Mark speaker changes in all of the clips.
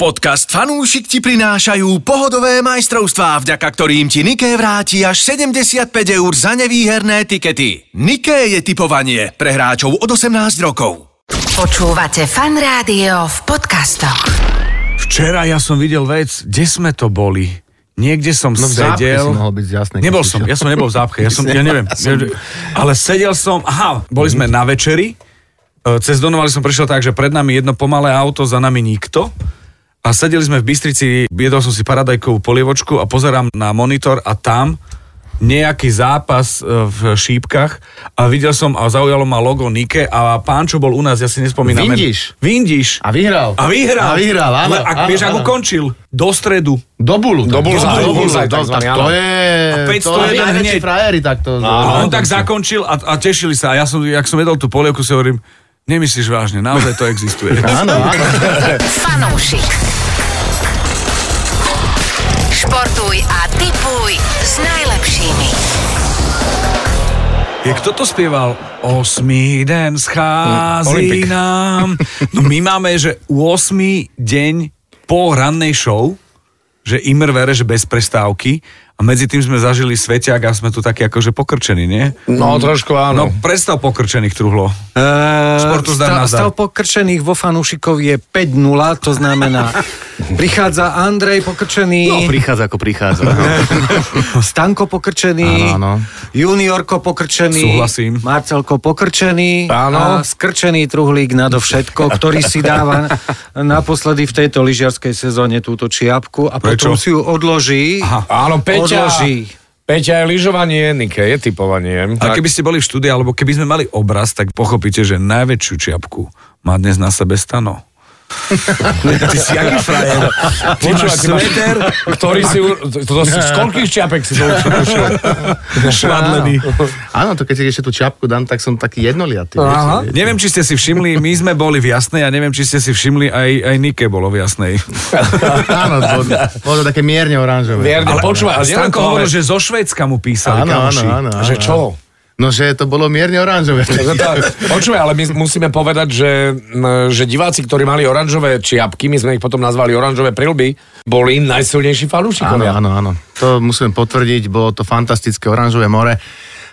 Speaker 1: Podcast Fanúšik ti prinášajú pohodové majstrovstvá, vďaka ktorým ti Niké vráti až 75 eur za nevýherné tikety. Niké je typovanie pre hráčov od 18 rokov.
Speaker 2: Počúvate fan rádio v podcastoch.
Speaker 3: Včera ja som videl vec, kde sme to boli. Niekde som
Speaker 4: No
Speaker 3: sedel.
Speaker 4: si mohol byť z jasnej.
Speaker 3: Nebol som, ja som nebol v zápche, ja som, ja neviem. Ale sedel som, aha, boli sme na večeri, e, cez Donovali som prišiel tak, že pred nami jedno pomalé auto, za nami nikto. A sedeli sme v Bystrici, jedol som si paradajkovú polievočku a pozerám na monitor a tam nejaký zápas e, v šípkach a videl som a zaujalo ma logo Nike a pán, čo bol u nás, ja si nespomínam.
Speaker 4: Vindiš.
Speaker 3: Vindiš.
Speaker 4: A vyhral.
Speaker 3: A vyhral.
Speaker 4: A vyhral, áno. Áno,
Speaker 3: vieš, ako končil? Do stredu.
Speaker 4: Do bulu.
Speaker 5: Do bulu,
Speaker 4: do bulu. To je...
Speaker 3: A 501
Speaker 4: to je najväčší
Speaker 3: hneď.
Speaker 4: frajeri takto.
Speaker 3: A on tak zakončil a, a tešili sa. A ja som, jak som jedol tú polievku, si hovorím, nemyslíš vážne, naozaj to existuje.
Speaker 4: Áno, áno.
Speaker 2: Fanúšik. Športuj a tipuj s najlepšími.
Speaker 3: Je, kto to spieval? Osmý den schází
Speaker 5: Olympik.
Speaker 3: nám. No my máme, že 8. deň po rannej show, že imr vere, že bez prestávky a medzi tým sme zažili sveťák a sme tu takí akože pokrčení, nie?
Speaker 5: No, trošku
Speaker 3: No
Speaker 5: áno.
Speaker 3: predstav pokrčených truhlo.
Speaker 6: Uh,
Speaker 3: Športu zdar nazdar.
Speaker 6: stav pokrčených vo fanúšikov je 5-0, to znamená, prichádza Andrej pokrčený,
Speaker 4: No, prichádza ako prichádza.
Speaker 6: Stanko pokrčený,
Speaker 4: Áno, áno.
Speaker 6: Juniorko pokrčený,
Speaker 3: Súhlasím.
Speaker 6: Marcelko pokrčený
Speaker 5: Áno.
Speaker 6: a skrčený truhlík nadovšetko, ktorý si dáva naposledy v tejto lyžiarskej sezóne túto čiapku a
Speaker 3: Prečo?
Speaker 6: potom si ju odloží.
Speaker 3: Aha.
Speaker 5: Áno, Peťa.
Speaker 6: Odloží.
Speaker 5: Peťa je lyžovanie, Nike je typovanie.
Speaker 3: A keby ste boli v štúdii, alebo keby sme mali obraz, tak pochopíte, že najväčšiu čiapku má dnes na sebe stano. Ty si aký frajer? Ty
Speaker 5: ty máš-
Speaker 3: sveter,
Speaker 5: ktorý si... To, to, z koľkých čiapek si to ušiel?
Speaker 3: švadlený.
Speaker 4: Áno, to keď si ešte tú čapku dám, tak som taký jednoliatý.
Speaker 5: Aha.
Speaker 4: vieš.
Speaker 3: Neviem, či ste si všimli, my sme boli v jasnej a neviem, či ste si všimli, aj, aj Nike bolo v jasnej.
Speaker 4: Áno, bolo, bolo to také mierne oranžové.
Speaker 3: A
Speaker 5: ale nielen
Speaker 3: Stanko
Speaker 5: to,
Speaker 3: hovoril, že zo Švédska mu písali
Speaker 4: Áno, áno,
Speaker 3: kamoši.
Speaker 4: áno, áno.
Speaker 5: Že čo?
Speaker 4: No, že to bolo mierne oranžové.
Speaker 5: Počúvaj, ale my musíme povedať, že, že diváci, ktorí mali oranžové čiapky, my sme ich potom nazvali oranžové prilby, boli
Speaker 4: Áno,
Speaker 5: najsilnejší fanúšikovia.
Speaker 4: áno, áno. To musím potvrdiť, bolo to fantastické oranžové more.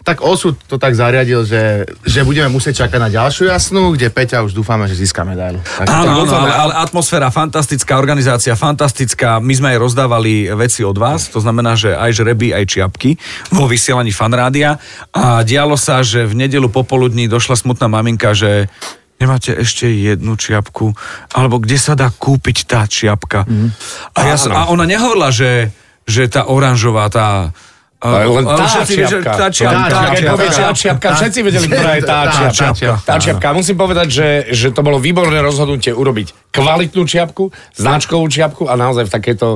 Speaker 4: Tak osud to tak zariadil, že, že budeme musieť čakať na ďalšiu jasnú, kde Peťa už dúfame, že získa medailu. Tak,
Speaker 3: Áno, áno, ale, ale atmosféra fantastická, organizácia fantastická. My sme aj rozdávali veci od vás, to znamená, že aj žreby, aj čiapky vo vysielaní fanrádia. A dialo sa, že v nedelu popoludní došla smutná maminka, že nemáte ešte jednu čiapku, alebo kde sa dá kúpiť tá čiapka. Mm. A, ja som, a ona nehovorila, že, že tá oranžová, tá...
Speaker 5: Len tá
Speaker 3: všetci
Speaker 5: čiapka.
Speaker 3: Tá čiapka.
Speaker 4: Tá
Speaker 5: Keď
Speaker 4: čiapka.
Speaker 5: povie tá čiapka, všetci vedeli, ktorá je tá čiapka. Tá čiapka. Musím povedať, že, že to bolo výborné rozhodnutie urobiť kvalitnú čiapku, značkovú čiapku a naozaj v takejto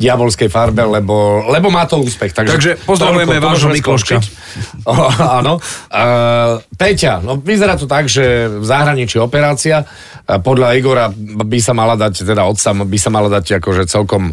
Speaker 5: diabolskej farbe, lebo, lebo má to úspech. Takže,
Speaker 3: Takže pozdravujeme vášho Mikloška.
Speaker 5: áno. Uh, Peťa, no vyzerá to tak, že v zahraničí operácia, podľa Igora by sa mala dať, teda otca by sa mala dať akože celkom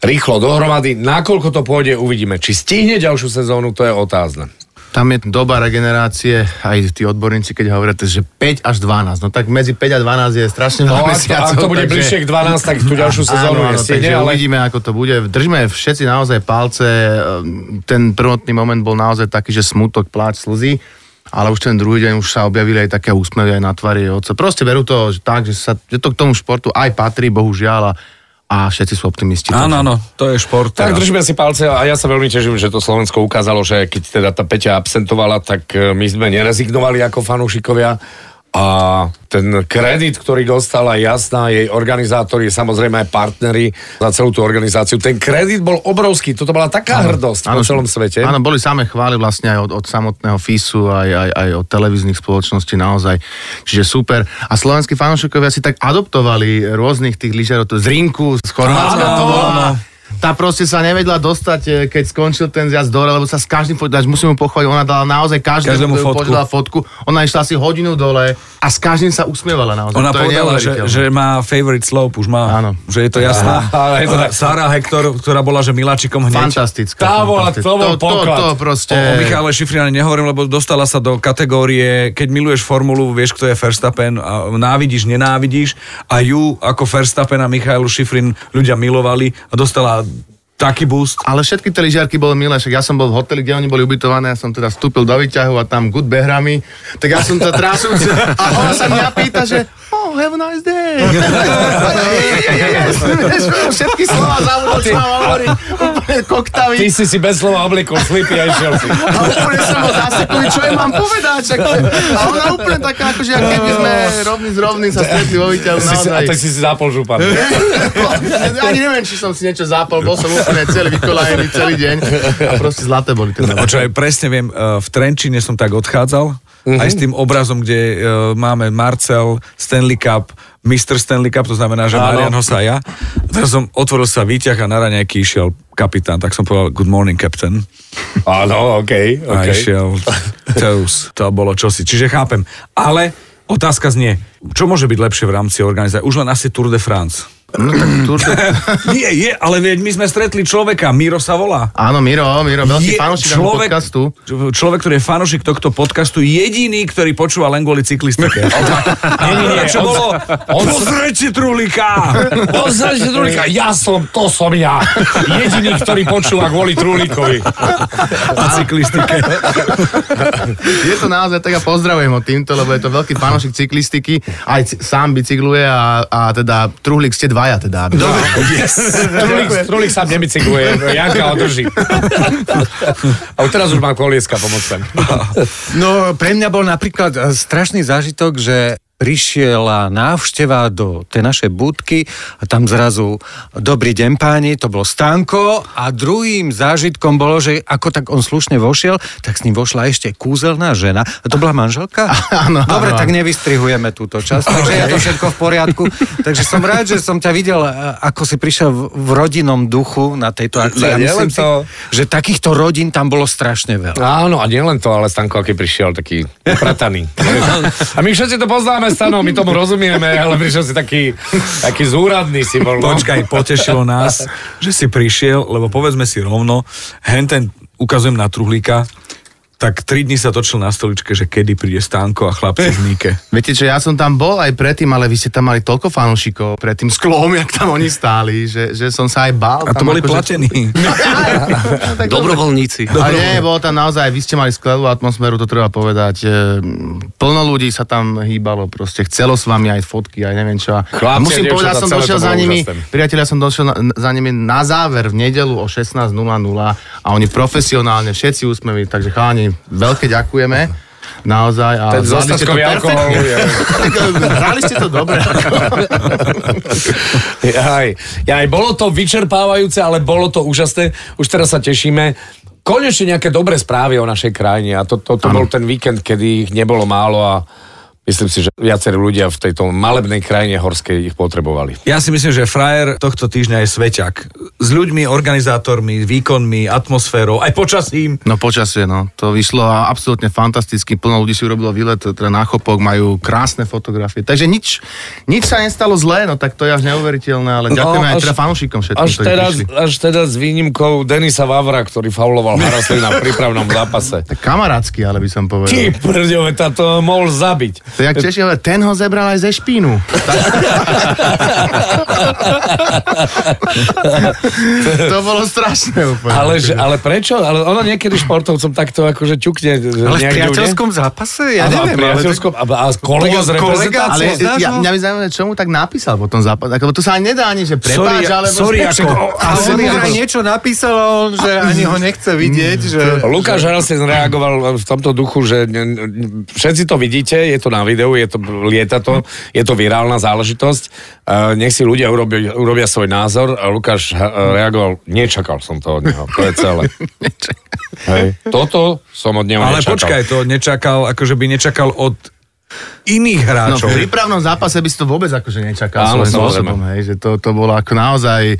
Speaker 5: rýchlo dohromady. Nakoľko to pôjde, uvidíme. Či stihne ďalšiu sezónu, to je otázne.
Speaker 4: Tam je doba regenerácie, aj tí odborníci, keď hovoríte, že 5 až 12. No tak medzi 5 a 12 je strašne
Speaker 5: No
Speaker 4: veľa
Speaker 5: to,
Speaker 4: mesiacov.
Speaker 5: ak to bude
Speaker 4: takže-
Speaker 5: bližšie k 12, tak tú ďalšiu sezónu
Speaker 4: áno, áno, takže
Speaker 5: ale...
Speaker 4: uvidíme, ako to bude. Držme všetci naozaj palce. Ehm, Ten prvotný moment bol naozaj taký, že smutok, pláč, slzy. Ale už ten druhý deň už sa objavili aj také úsmevy aj na tvári otca. Proste berú to že tak, že, sa, že to k tomu športu aj patrí, bohužiaľ. A, a všetci sú optimisti.
Speaker 3: Áno, áno, to je šport.
Speaker 5: Tak držíme si palce a ja sa veľmi teším, že to Slovensko ukázalo, že keď teda tá Peťa absentovala, tak e, my sme nerezignovali ako fanúšikovia a ten kredit, ktorý dostala Jasná, jej organizátori, samozrejme aj partneri za celú tú organizáciu, ten kredit bol obrovský, toto bola taká hrdosť po celom svete.
Speaker 4: Áno, boli samé chvály vlastne aj od, od samotného FISu, aj, aj, aj od televíznych spoločností naozaj. Čiže super. A slovenskí fanúšikovia si tak adoptovali rôznych tých lyžiarov, to z Rinku, z Chorvátska. To bolo-
Speaker 3: áno.
Speaker 4: Tá proste sa nevedela dostať, e, keď skončil ten zjazd dole, lebo sa s každým fotil, musím mu pochváliť, ona dala naozaj každému,
Speaker 3: Každému fotku.
Speaker 4: požiadala fotku. Ona išla asi hodinu dole a s každým sa usmievala naozaj.
Speaker 3: Ona
Speaker 4: to
Speaker 3: povedala, že, že má favorite slope, už má.
Speaker 4: Áno.
Speaker 3: Že je to
Speaker 5: to tak.
Speaker 3: Sarah Hector, ktorá bola, že miláčikom hneď.
Speaker 4: Fantastická.
Speaker 5: Tá bola- to bol
Speaker 4: to, to,
Speaker 5: poklad.
Speaker 4: to proste...
Speaker 3: O, o Michale Šifrine nehovorím, lebo dostala sa do kategórie, keď miluješ formulu, vieš, kto je Verstappen a návidíš, nenávidíš a ju ako Verstappen a Michailu Šifrin ľudia milovali a dostala taký boost.
Speaker 4: Ale všetky tie lyžiarky boli milé, však ja som bol v hoteli, kde oni boli ubytované, ja som teda vstúpil do výťahu a tam good behrami, tak ja som to trasu a ona sa mňa pýta, že oh, have a nice day. Všetky slova zabudol, čo mám hovoriť, úplne koktavý.
Speaker 5: Ty si si bez slova obliekol slipy a išiel si.
Speaker 4: A úplne som bol zaseklý, čo jej mám povedať. Čak, a ona úplne taká, akože ak keby sme rovný s rovným sa stretli vo výťahu,
Speaker 5: a tak si si zapol župan.
Speaker 4: Ani neviem, či som si niečo zapol, bol som úplne celý vykolajený celý deň a proste zlaté boli tie
Speaker 3: O čo aj presne viem, eh, v Trenčine som tak odchádzal, aj s tým obrazom, kde eh, máme Marcel, Stanley Cup, Mr. Stanley Cup, to znamená, že
Speaker 5: Áno.
Speaker 3: Marian Hosaja. A teraz som otvoril sa výťah a na raňajky išiel kapitán, tak som povedal good morning, captain.
Speaker 5: Áno, okej,
Speaker 3: A
Speaker 5: okej.
Speaker 3: išiel Teus, to bolo čosi. Čiže chápem. Ale otázka znie, čo môže byť lepšie v rámci organizácie? Už len asi Tour de France.
Speaker 4: No tak.
Speaker 3: Nie, je, ale veď my sme stretli človeka, Miro sa volá.
Speaker 4: Áno, Miro, Miro, veľký
Speaker 3: Je
Speaker 4: fanúšik
Speaker 3: človek,
Speaker 4: podcastu.
Speaker 3: človek, ktorý je fanúšik tohto podcastu, jediný, ktorý počúva len kvôli cyklistike.
Speaker 5: Nie, nie, nie,
Speaker 3: Čo
Speaker 5: on-
Speaker 3: bolo?
Speaker 5: on-
Speaker 3: Pozrite Trulika!
Speaker 5: Pozrite Trulíka, ja som, to som ja. Jediný, ktorý počúva kvôli Trulíkovi.
Speaker 3: A cyklistike.
Speaker 4: Je to naozaj tak a pozdravujem ho týmto, lebo je to veľký fanúšik cyklistiky. Aj c- sám bicykluje a, a teda Truhlík ste dvaja teda. Dobre.
Speaker 5: Trulík, Trulík sa nebicykluje, Janka ho drží. A teraz už mám kolieska, pomoc sem.
Speaker 6: No, pre mňa bol napríklad eh, strašný zážitok, že prišiela návšteva do tej našej budky a tam zrazu dobrý deň páni, to bolo stánko a druhým zážitkom bolo, že ako tak on slušne vošiel, tak s ním vošla ešte kúzelná žena. A to bola manželka?
Speaker 4: Áno,
Speaker 6: Dobre,
Speaker 4: áno.
Speaker 6: tak nevystrihujeme túto časť, takže je to všetko v poriadku. Takže som rád, že som ťa videl, eh, ako si prišiel v, rodinnom duchu na tejto akcii.
Speaker 5: Ne,
Speaker 6: A myslím si, že takýchto rodín tam bolo strašne veľa.
Speaker 5: Áno, a nielen to, ale Stanko, aký prišiel, taký uprataný. A my všetci to poznáme, Stano, my tomu rozumieme, ale prišiel si taký, taký zúradný si bol. No.
Speaker 3: Počkaj, potešilo nás, že si prišiel, lebo povedzme si rovno, henten ukazujem na truhlíka, tak tri dní sa točil na stoličke, že kedy príde stánko a chlapci v Nike.
Speaker 4: Viete čo, ja som tam bol aj predtým, ale vy ste tam mali toľko fanúšikov pred tým sklom, jak tam oni stáli, že, že som sa aj bál.
Speaker 3: A to boli
Speaker 4: akože-
Speaker 3: platení.
Speaker 4: No, tak
Speaker 7: Dobrovoľníci.
Speaker 4: A nie, bolo tam naozaj, vy ste mali skvelú atmosféru, to treba povedať. E, Plno ľudí sa tam hýbalo, proste chcelo s vami aj fotky, aj neviem čo.
Speaker 5: Chlapci a
Speaker 4: musím povedať, som došiel za nimi,
Speaker 5: úžasné.
Speaker 4: priatelia, som došiel na, za nimi na záver v nedelu o 16.00 a oni profesionálne, všetci úsmeví, takže chalani, veľké ďakujeme. Naozaj. A
Speaker 5: Ten
Speaker 4: zvládli ste to
Speaker 5: zostačkový alkohol.
Speaker 4: Hrali ste to dobre.
Speaker 5: Jaj, jaj, bolo to vyčerpávajúce, ale bolo to úžasné. Už teraz sa tešíme. Konečne nejaké dobré správy o našej krajine a to, to, to bol ten víkend, kedy ich nebolo málo a myslím si, že viacerí ľudia v tejto malebnej krajine horskej ich potrebovali.
Speaker 3: Ja si myslím, že frajer tohto týždňa je sveťak. S ľuďmi, organizátormi, výkonmi, atmosférou, aj počasím.
Speaker 4: No počasie, no. To vyšlo a absolútne fantasticky. Plno ľudí si urobilo výlet teda na chopok, majú krásne fotografie. Takže nič, nič sa nestalo zlé, no tak to je až neuveriteľné, ale ďakujeme aj
Speaker 5: až-
Speaker 4: teda fanúšikom všetkým,
Speaker 5: Až teraz, až teraz s výnimkou Denisa Vavra, ktorý fauloval Haraslina v prípravnom zápase.
Speaker 4: Tak kamarátsky, ale by som povedal.
Speaker 5: Ty prďove, táto mohol zabiť.
Speaker 4: To je jak Češi hovoria, ten ho zebral aj ze špínu. to bolo strašné úplne.
Speaker 5: Ale, že, ale prečo? Ale ono niekedy športovcom takto akože ťukne. že
Speaker 6: Ale v priateľskom zápase? Ja
Speaker 5: Aha,
Speaker 6: neviem, ale...
Speaker 5: priateľskom, a, a kolega z reprezentácie.
Speaker 4: ale
Speaker 6: poznáš
Speaker 4: ja, mňa by zaujímavé, čo mu tak napísal po tom zápase. To sa ani nedá ani, že prepáč,
Speaker 3: Sorry,
Speaker 4: alebo...
Speaker 3: sorry,
Speaker 4: Však-
Speaker 3: ako-
Speaker 6: A on mu aj niečo napísal, a on, že ani ho nechce vidieť, že...
Speaker 5: Lukáš Haraslin reagoval v tomto duchu, že všetci to vidíte, je to na videu, je to, lieta to, je to virálna záležitosť. Uh, nech si ľudia urobia, urobia svoj názor a Lukáš uh, reagoval, nečakal som to od neho, to je celé. Hej. Toto som od neho
Speaker 3: Ale
Speaker 5: nečakal.
Speaker 3: počkaj, to nečakal, akože by nečakal od iných
Speaker 4: No
Speaker 3: hráčov.
Speaker 4: v prípravnom zápase by si to vôbec akože nečakal
Speaker 5: Áno,
Speaker 4: svojím spôsobom, hej, že to, to bolo ako naozaj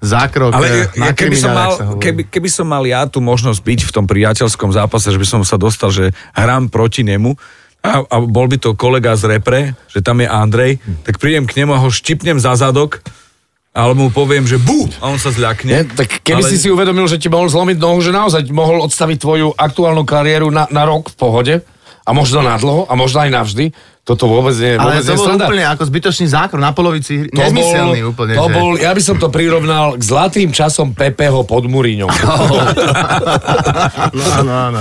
Speaker 4: zákrok
Speaker 3: Ale
Speaker 4: eh, na
Speaker 3: ja, keby, som mal, keby, keby som mal ja tú možnosť byť v tom priateľskom zápase, že by som sa dostal, že hrám proti nemu a, a bol by to kolega z repre, že tam je Andrej, tak prídem k nemu a ho štipnem za zadok alebo mu poviem, že bu! A on sa
Speaker 5: Nie,
Speaker 3: zľakne.
Speaker 5: tak keby
Speaker 3: Ale-
Speaker 5: si si uvedomil, že ti mohol zlomiť nohu, že naozaj mohol odstaviť tvoju aktuálnu kariéru na, na rok v pohode a možno na dlho a možno aj navždy, toto vôbec nie,
Speaker 4: Ale
Speaker 5: vôbec
Speaker 4: to
Speaker 5: nie
Speaker 4: bol
Speaker 5: sranda.
Speaker 4: úplne ako zbytočný zákrok na polovici. hry. Nezmyselný úplne.
Speaker 5: to
Speaker 4: že...
Speaker 5: bol, ja by som to prirovnal k zlatým časom Pepeho pod Muriňom.
Speaker 4: No, áno, áno.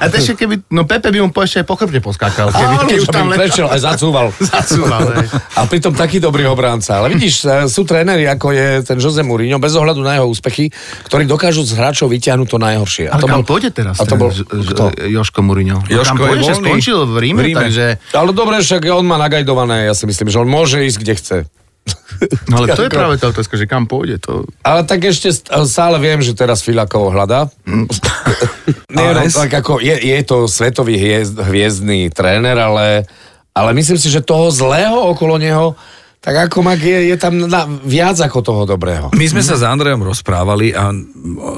Speaker 4: A to ešte keby, no Pepe by mu po ešte aj po chrbte poskákal. Keby,
Speaker 5: Áno,
Speaker 4: keby už tam
Speaker 5: tam prešiel, aj zacúval.
Speaker 4: zacúval.
Speaker 5: A pritom taký dobrý obránca. Ale vidíš, e, sú tréneri, ako je ten Jose Mourinho, bez ohľadu na jeho úspechy, ktorí dokážu z hráčov vyťahnuť to najhoršie.
Speaker 4: Ale kam pôjde teraz
Speaker 5: A to bol?
Speaker 4: Joško Mourinho?
Speaker 3: Joško je
Speaker 4: pôjde, že skončil v Ríme,
Speaker 3: Ríme.
Speaker 4: takže...
Speaker 5: Ale dobre, však on má nagajdované, ja si myslím, že on môže ísť, kde chce.
Speaker 4: No ale to je práve tá otázka, že kam pôjde. To...
Speaker 5: Ale tak ešte st- stále viem, že teraz Filakov hľadá. Nie, no, tak ako je, je to svetový hviezd, hviezdný tréner, ale, ale myslím si, že toho zlého okolo neho, tak ako Mak je, je tam na, viac ako toho dobrého.
Speaker 3: My sme sa s Andrejom rozprávali a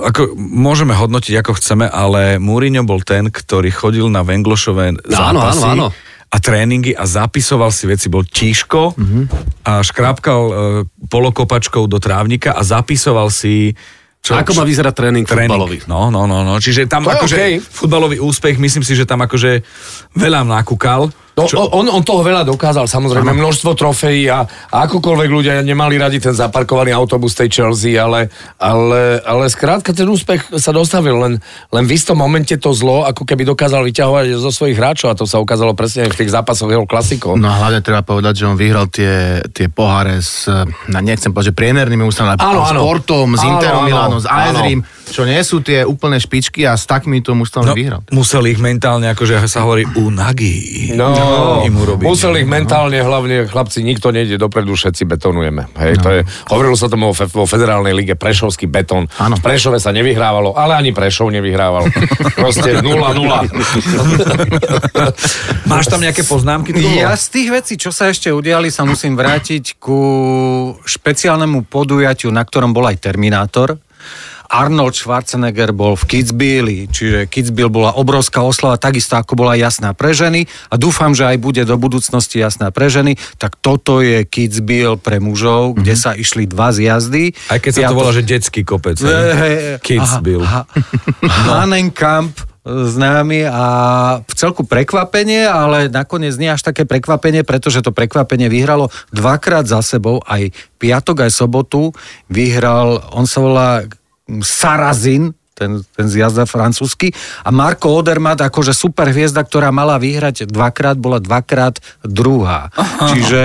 Speaker 3: ako, môžeme hodnotiť ako chceme, ale Mourinho bol ten, ktorý chodil na Venglošové
Speaker 7: Áno,
Speaker 3: zápasy
Speaker 7: áno, áno.
Speaker 3: A tréningy a zapisoval si veci, bol tížko
Speaker 7: Mhm.
Speaker 3: a škrápkal e, polokopačkou do trávnika a zapisoval si čo,
Speaker 7: Ako má vyzerať tréning, futbalový?
Speaker 3: No, no, no, no. Čiže tam
Speaker 5: To
Speaker 3: akože
Speaker 5: okej.
Speaker 3: futbalový úspech, myslím si, že tam akože veľa nakúkal.
Speaker 5: No, on, on toho veľa dokázal, samozrejme, množstvo trofejí a, a akokoľvek ľudia nemali radi ten zaparkovaný autobus tej Chelsea, ale, ale, ale skrátka ten úspech sa dostavil, len, len v istom momente to zlo ako keby dokázal vyťahovať zo svojich hráčov a to sa ukázalo presne v tých zápasoch jeho klasikov.
Speaker 4: No a hlavne treba povedať, že on vyhral tie, tie poháre s, na, nechcem povedať, že priemernými ústavami, ale
Speaker 5: Áno,
Speaker 4: s
Speaker 5: áno.
Speaker 4: Portom, s Interom
Speaker 5: áno,
Speaker 4: Milánom, s AS. Rím, čo nie sú tie úplné špičky a s takýmito ústavami
Speaker 3: No,
Speaker 4: vyhral.
Speaker 3: musel ich mentálne, akože sa hovorí, unagi.
Speaker 5: No,
Speaker 3: im urobiť.
Speaker 5: musel ich mentálne, hlavne chlapci, nikto nejde dopredu, všetci betonujeme. Hej,
Speaker 4: No.
Speaker 5: to je, hovorilo sa tomu vo, fe- vo federálnej lige Prešovský betón.
Speaker 4: Áno.
Speaker 5: V Prešove sa nevyhrávalo, ale ani Prešov nevyhrával. Proste 0-0.
Speaker 3: Máš tam nejaké poznámky?
Speaker 6: Ja z tých vecí, čo sa ešte udiali, sa musím vrátiť ku špeciálnemu podujatiu, na ktorom bol aj Terminátor. Arnold Schwarzenegger bol v Kitzbüheli, čiže Kitzbühel bola obrovská oslava, takisto ako bola jasná pre ženy a dúfam, že aj bude do budúcnosti jasná pre ženy, tak toto je Kitzbühel pre mužov, kde sa išli dva zjazdy.
Speaker 3: Aj keď sa to volá, že detský kopec. Kids
Speaker 6: aha,
Speaker 3: byl.
Speaker 6: aha. Hahnenkamp známy a v celku prekvapenie, ale nakoniec nie až také prekvapenie, pretože to prekvapenie vyhralo dvakrát za sebou, aj piatok, aj sobotu. Vyhral, on sa volá Sarazin, ten, ten zjazda francúzsky. A Marko Odermatt, akože super hviezda, ktorá mala vyhrať dvakrát, bola dvakrát druhá. Aha. Čiže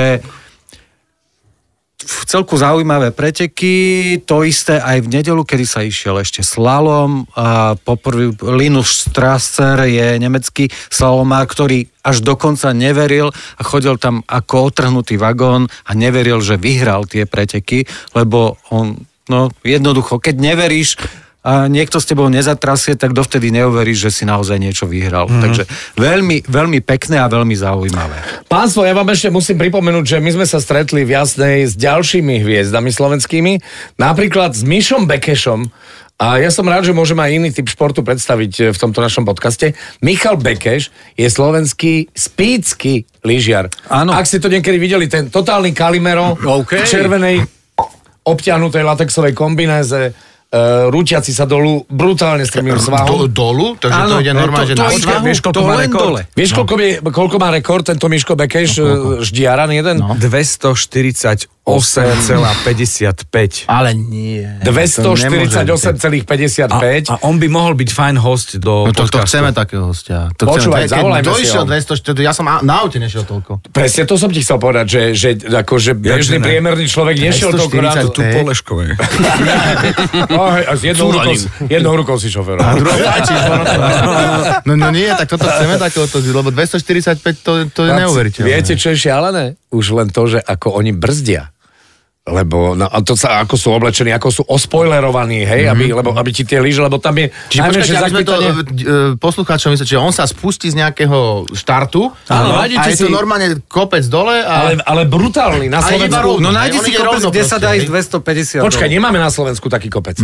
Speaker 6: v celku zaujímavé preteky, to isté aj v nedelu, kedy sa išiel ešte slalom. Poprvý Linus Strasser je nemecký slalomár, ktorý až dokonca neveril a chodil tam ako otrhnutý vagón a neveril, že vyhral tie preteky, lebo on, no jednoducho, keď neveríš, a niekto s tebou nezatrasie, tak dovtedy neuveríš, že si naozaj niečo vyhral. Mm-hmm. Takže veľmi, veľmi pekné a veľmi zaujímavé.
Speaker 5: Pánstvo, ja vám ešte musím pripomenúť, že my sme sa stretli v Jasnej s ďalšími hviezdami slovenskými, napríklad s Mišom Bekešom, a ja som rád, že môžem aj iný typ športu predstaviť e, v tomto našom podcaste. Michal Bekeš je slovenský spícky lyžiar.
Speaker 6: Áno.
Speaker 5: Ak ste to niekedy videli, ten totálny kalimero
Speaker 6: OK.
Speaker 5: v červenej obťahnutej latexovej kombinéze, uh, rúťaci sa dolu brutálne strmým
Speaker 4: Do,
Speaker 5: svahom.
Speaker 4: dolu? Takže to ide normálne, že na
Speaker 6: ide,
Speaker 4: svahu?
Speaker 6: vieš, koľko
Speaker 3: to
Speaker 6: má rekord?
Speaker 3: dole.
Speaker 5: Vieš, koľko, je, koľko má rekord tento Miško Bekeš, no, ždiaran jeden? No.
Speaker 3: 248,55.
Speaker 4: Ale nie. to nemôže byť.
Speaker 5: 248,55.
Speaker 3: A, a on by mohol byť fajn host do
Speaker 4: No to, to
Speaker 3: podcastu.
Speaker 4: chceme takého hostia. To
Speaker 5: Počúvaj,
Speaker 4: chceme.
Speaker 5: zavolajme si ho.
Speaker 4: 200, ja som a- na aute nešiel toľko.
Speaker 5: Presne to som ti chcel povedať, že, že akože bežný
Speaker 3: ne?
Speaker 5: priemerný človek nešiel toľko rád.
Speaker 4: 240.
Speaker 3: Tu po Leškovej.
Speaker 5: Hej, a s jednou rukou, si- jednou rukou si šoferoval.
Speaker 4: No, no nie, tak toto chceme takéhoto, lebo 245 to, to je neuveriteľné.
Speaker 5: Viete, čo je šialené? Už len to, že ako oni brzdia. Lebo no, a to sa, ako sú oblečení, ako sú ospoilerovaní, hej, aby, lebo, aby ti tie lyže, lebo tam je
Speaker 4: Čiže počkajte, aby sme to e, poslucháčom mysleli, čiže on sa spustí z nejakého štartu
Speaker 5: Áno,
Speaker 4: a
Speaker 5: nájdete
Speaker 4: je to
Speaker 5: si-
Speaker 4: normálne kopec dole a...
Speaker 5: Ale, ale brutálny, na
Speaker 4: A
Speaker 5: Slovensku.
Speaker 4: rovno.
Speaker 6: No
Speaker 4: on
Speaker 6: si kopec,
Speaker 4: rovno
Speaker 6: kde sa dá ísť 250
Speaker 5: Počkaj, nemáme na Slovensku taký kopec.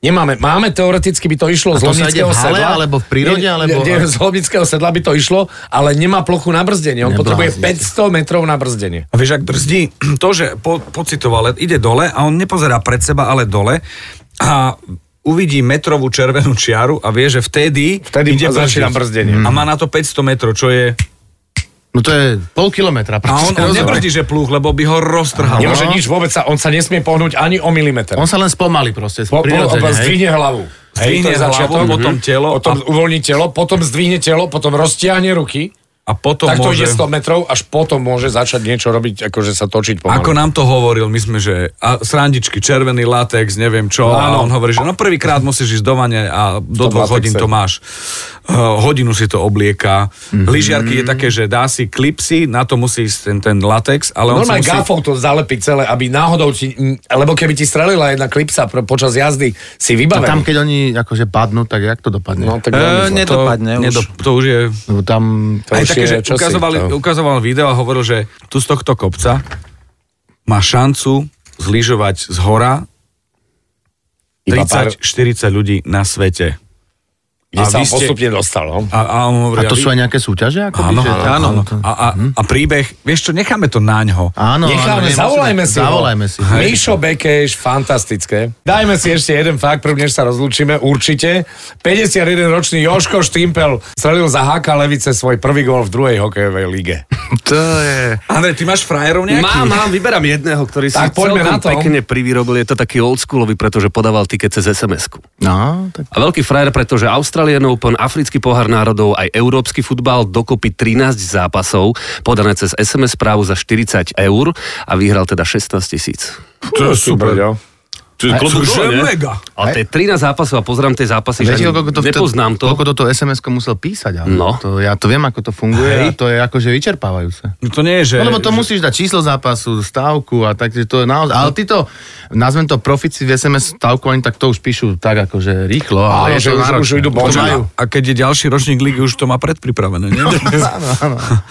Speaker 5: Nemáme. Máme, teoreticky by to išlo z
Speaker 4: to sa ide
Speaker 5: Lomnického
Speaker 4: v hale,
Speaker 5: sedla.
Speaker 4: alebo v prírode,
Speaker 5: Nie,
Speaker 4: alebo-
Speaker 5: Nie, z Lomnického sedla by to išlo, ale nemá plochu na brzdenie. On potrebuje
Speaker 4: sa.
Speaker 5: 500 metrov na brzdenie.
Speaker 3: A vieš, ak brzdí, to, že po, pocitoval, ide dole a on nepozerá pred seba, ale dole a uvidí metrovú červenú čiaru a vie, že vtedy,
Speaker 5: Vtedy
Speaker 3: ide
Speaker 5: začína brzdenie.
Speaker 3: A má na to 500 metrov, čo je...
Speaker 4: No to je pol kilometra.
Speaker 3: A on, on nebrzdí, že plúch, lebo by ho roztrhal.
Speaker 5: Nemôže
Speaker 4: no.
Speaker 5: nič vôbec, sa, on sa nesmie pohnúť ani o milimeter.
Speaker 4: On sa len spomalí proste,
Speaker 5: Po, po, zdvihne hlavu.
Speaker 3: Zdvihne hlavu, potom
Speaker 5: Mhm.
Speaker 3: telo
Speaker 5: Potom
Speaker 3: a-
Speaker 5: uvoľní telo, potom zdvihne telo, potom roztiahne ruky.
Speaker 3: A potom
Speaker 5: tak to
Speaker 3: môže...
Speaker 5: ide 100 metrov, až potom môže začať niečo robiť, akože sa točiť pomaly.
Speaker 3: Ako nám to hovoril, my sme, že a srandičky, červený latex, neviem čo, a
Speaker 5: Áno.
Speaker 3: on hovorí, že no prvýkrát musíš ísť do vane a do dvoch hodín to máš. Uh, hodinu si to oblieka. Mm-hmm. Lyžiarky je také, že dá si klipsy, na to musí ísť ten, ten latex, ale on
Speaker 5: Normálne
Speaker 3: musí...
Speaker 5: gafou to zalepiť celé, aby náhodou ti, lebo keby ti strelila jedna klipsa počas jazdy, si
Speaker 4: A
Speaker 5: vybavený.
Speaker 4: tam, keď oni akože padnú, tak jak to dopadne?
Speaker 5: No, tak
Speaker 6: E, nedopadne už.
Speaker 3: Nedop, to už je...
Speaker 4: Lebo tam...
Speaker 5: To
Speaker 3: Aj
Speaker 5: už
Speaker 3: také,
Speaker 5: je
Speaker 3: že
Speaker 5: čosi,
Speaker 3: ukazovali,
Speaker 5: to-
Speaker 3: ukazoval video a hovoril, že tu z tohto kopca má šancu zlyžovať z hora
Speaker 5: Iba pár-
Speaker 3: 30-40 ľudí na svete.
Speaker 5: Kde
Speaker 3: a
Speaker 5: sa
Speaker 3: ste-
Speaker 5: postupne dostal, no?
Speaker 3: A, a, on hovorí,
Speaker 4: A to
Speaker 3: vy-
Speaker 4: sú aj nejaké súťaže? Ako
Speaker 3: Áno, áno, áno. A, a, a príbeh, vieš čo, necháme to na ňo.
Speaker 4: Áno,
Speaker 5: Necháme,
Speaker 4: áno,
Speaker 5: zavolajme si ho.
Speaker 4: Zavolajme si.
Speaker 5: Míšo Bekeš, fantastické. Dajme si ešte jeden fakt, prvne, sa rozlúčime, určite. 51-ročný Joško Štimpel strelil za HK Levice svoj prvý gól v druhej hokejovej lige.
Speaker 4: To je...
Speaker 3: Andrej, ty máš frajerov nejaký?
Speaker 7: Mám, mám, vyberám jedného, ktorý si
Speaker 5: Tak poďme
Speaker 7: celkom
Speaker 5: na to.
Speaker 7: pekne privyrobil. Je to taký oldschoolový, pretože podával tiket cez SMS-ku.
Speaker 4: No, tak
Speaker 7: A veľký frajer, pretože Australian Open, Africký pohár národov, aj európsky futbal, dokopy 13 zápasov, podané cez SMS správu za 40 eur a vyhral teda 16 tisíc.
Speaker 5: To je super, jo.
Speaker 7: To je klobúk dole, nie?
Speaker 3: mega.
Speaker 7: Ale to je 13 zápasov a pozrám tie zápasy, že
Speaker 4: Viete, koľko to,
Speaker 7: nepoznám to.
Speaker 4: koľko toto SMS-ko musel písať? Ale
Speaker 7: No.
Speaker 4: To, ja to viem, ako to funguje a to je akože vyčerpávajúce.
Speaker 3: No to nie je, že...
Speaker 4: No lebo to
Speaker 3: že-
Speaker 4: musíš dať číslo zápasu, stávku a tak, že to je naozaj... Ale títo, nazvem to profici v SMS stávku, oni tak to už píšu tak akože rýchlo.
Speaker 5: Áno,
Speaker 4: Ale je
Speaker 5: že
Speaker 4: to
Speaker 5: už- už idú
Speaker 4: To majú.
Speaker 3: A keď je ďalší ročník ligy, už to má predpripravené, nie?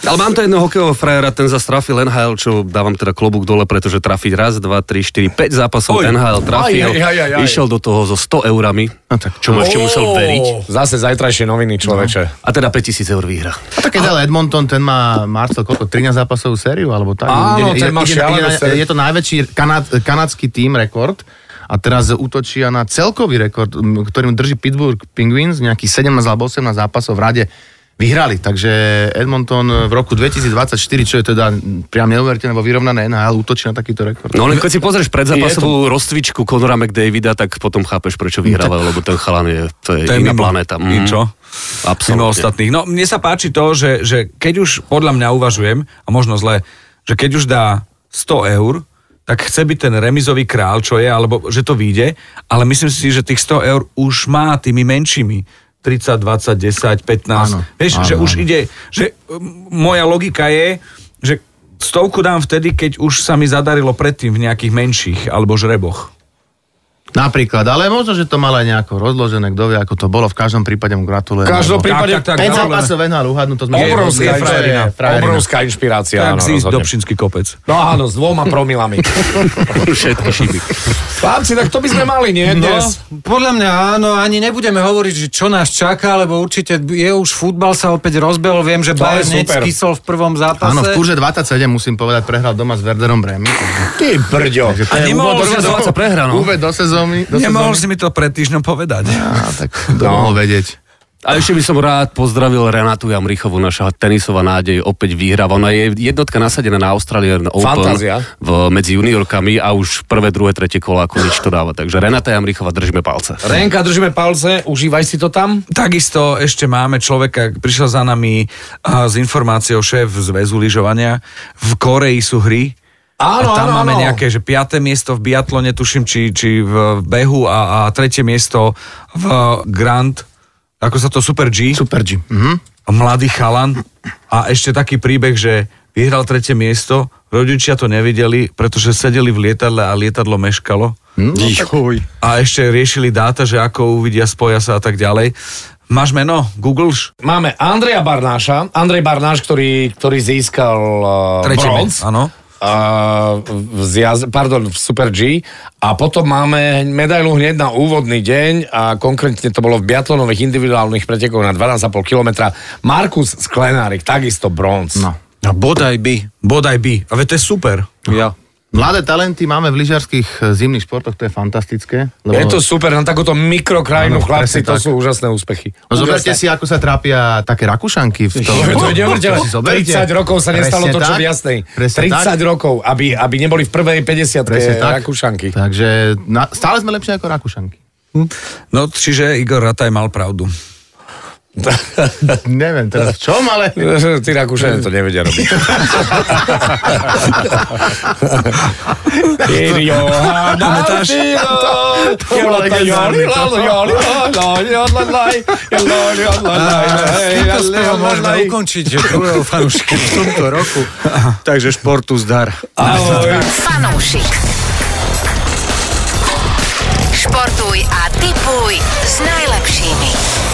Speaker 7: Ale mám to jedného hokejového frajera, ten zase trafil NHL, čo dávam teda klobúk dole, pretože trafiť raz, dva, tri, štyri, 5 zápasov
Speaker 3: Oj.
Speaker 7: NHL trafil,
Speaker 5: Aj, aj, aj, aj.
Speaker 7: išiel do toho so 100 eurami,
Speaker 4: No tak
Speaker 7: čo mu ešte musel veriť.
Speaker 5: Zase zajtrajšie noviny, človeče.
Speaker 7: A teda 5000 eur výhra.
Speaker 4: A tak keď ale Edmonton, ten má Marcel koľko, 13 zápasovú sériu, alebo tak?
Speaker 5: Áno, ten má
Speaker 4: je,
Speaker 5: sériu.
Speaker 4: je, to najväčší kanad, kanadský tým rekord a teraz útočia na celkový rekord, ktorým drží Pittsburgh Penguins, nejakých 17 alebo 18 zápasov v rade vyhrali. Takže Edmonton v roku 2024, čo je teda priam neuveriteľné, lebo vyrovnané NHL útočí na takýto rekord.
Speaker 7: No len keď si pozrieš predzápasovú rozcvičku Conora McDavida, tak potom chápeš, prečo vyhrávajú, lebo ten chalan je, to je
Speaker 3: To je
Speaker 7: iná
Speaker 3: mimo.
Speaker 7: planéta.
Speaker 3: I čo? Mimo
Speaker 7: Absolutne.
Speaker 3: ostatných. No, mne sa páči to, že, že keď už podľa mňa uvažujem, a možno zle, že keď už dá 100 eur, tak chce byť ten remizový král, čo je, alebo že to vyjde, ale myslím si, že tých 100 eur už má tými menšími. 30, 20, 10, 15.
Speaker 4: Áno,
Speaker 3: Vieš,
Speaker 4: áno,
Speaker 3: že už
Speaker 4: áno.
Speaker 3: ide, že um, moja logika je, že stovku dám vtedy, keď už sa mi zadarilo predtým v nejakých menších alebo žreboch.
Speaker 4: Napríklad, ale možno, že to mal aj nejako rozložené, kto vie, ako to bolo. V každom prípade mu gratulujem.
Speaker 5: V každom prípade
Speaker 3: Tak, tak, tak.
Speaker 4: 5
Speaker 3: gratulujem.
Speaker 4: zápasov NHL uhadnú, to sme...
Speaker 5: Obrovská,
Speaker 3: je frajerina.
Speaker 4: frajerina.
Speaker 5: obrovská inšpirácia.
Speaker 3: Tak
Speaker 5: áno,
Speaker 3: si ísť do
Speaker 5: rozhodne.
Speaker 3: Pšinský kopec.
Speaker 5: No áno, s dvoma promilami.
Speaker 7: Všetky šiby.
Speaker 5: Chlapci, tak to by sme mali, nie?
Speaker 6: No,
Speaker 5: Dnes.
Speaker 6: podľa mňa áno, ani nebudeme hovoriť, že čo nás čaká, lebo určite je už futbal sa opäť rozbehol. Viem, že Bayern skysol v prvom zápase.
Speaker 4: Áno, v kurze 27 musím povedať, prehral doma s Werderom Bremy.
Speaker 5: Ty brďo.
Speaker 3: A nemohol
Speaker 4: úvod do
Speaker 3: si
Speaker 4: sezóny.
Speaker 7: Dvadsať prehra, no.
Speaker 4: Úvod do sezóny. Do
Speaker 3: Nemohol
Speaker 4: sezóny.
Speaker 3: si mi to pred týždňom povedať.
Speaker 4: Á, tak to
Speaker 5: No.
Speaker 4: mohol vedieť.
Speaker 7: A ešte by som rád pozdravil Renatu Jamrichovu, naša tenisová nádej, opäť vyhráva. Ona je jednotka nasadená na Australian Open
Speaker 5: Fantázia.
Speaker 7: v, medzi juniorkami a už prvé, druhé, tretie kola ako nič to dáva. Takže Renata Jamrichova, držíme palce.
Speaker 5: Renka, držíme palce, užívaj si to tam.
Speaker 3: Takisto ešte máme človeka, prišiel za nami a, s informáciou šéf zväzu lyžovania. V Koreji sú hry.
Speaker 5: Áno,
Speaker 3: a tam
Speaker 5: áno,
Speaker 3: máme
Speaker 5: áno.
Speaker 3: nejaké, že piaté miesto v biatlone, tuším, či, či v behu a, a tretie miesto v Grand, ako sa to Super G.
Speaker 4: Super G. Mhm.
Speaker 3: mladý chalan a ešte taký príbeh, že vyhral tretie miesto, rodičia to nevideli, pretože sedeli v lietadle a lietadlo meškalo.
Speaker 6: Juj.
Speaker 3: A ešte riešili dáta, že ako uvidia, spoja sa a tak ďalej. Máš meno? Googleš?
Speaker 5: Máme Andreja Barnáša, Andrej Barnáš, ktorý, ktorý získal uh,
Speaker 3: Tretie
Speaker 5: bronz.
Speaker 3: áno.
Speaker 5: Uh, v zjaz, pardon, v Super G a potom máme medailu hneď na úvodný deň a konkrétne to bolo v biatlonových individuálnych pretekoch na 12,5 km. Markus Sklenárik, takisto bronz.
Speaker 4: No.
Speaker 6: A bodaj by.
Speaker 3: Bodaj by. A to je super.
Speaker 6: Ja.
Speaker 4: Mladé talenty máme v lyžiarských e, zimných športoch, to je fantastické.
Speaker 5: Je to super, na takúto mikrokrajinu
Speaker 4: Áno,
Speaker 5: chlapci, to
Speaker 4: tak.
Speaker 5: sú úžasné úspechy.
Speaker 4: No zoberte si, ako sa trápia také Rakúšanky v tom.
Speaker 5: To je neuveriteľné.
Speaker 4: To zoberte.
Speaker 5: 30 rokov sa nestalo
Speaker 4: Presne
Speaker 5: to, čo
Speaker 4: tak.
Speaker 5: v jasnej.
Speaker 4: Presne
Speaker 5: 30
Speaker 4: tak.
Speaker 5: rokov, aby, aby neboli v prvej 50
Speaker 4: Presne tak.
Speaker 5: Rakúšanky.
Speaker 4: Takže na, stále sme lepšie ako Rakúšanky.
Speaker 3: No, čiže Igor Rataj mal pravdu.
Speaker 4: Neviem teraz v čom, ale...
Speaker 5: Tí Rakúšania to nevedia robiť. Pamätáš?
Speaker 6: Týmto spevom môžeme ukončiť druhého fanúšika v tomto roku. Takže športu zdar.
Speaker 2: Fanúšik. Športuj a tipuj s najlepšími.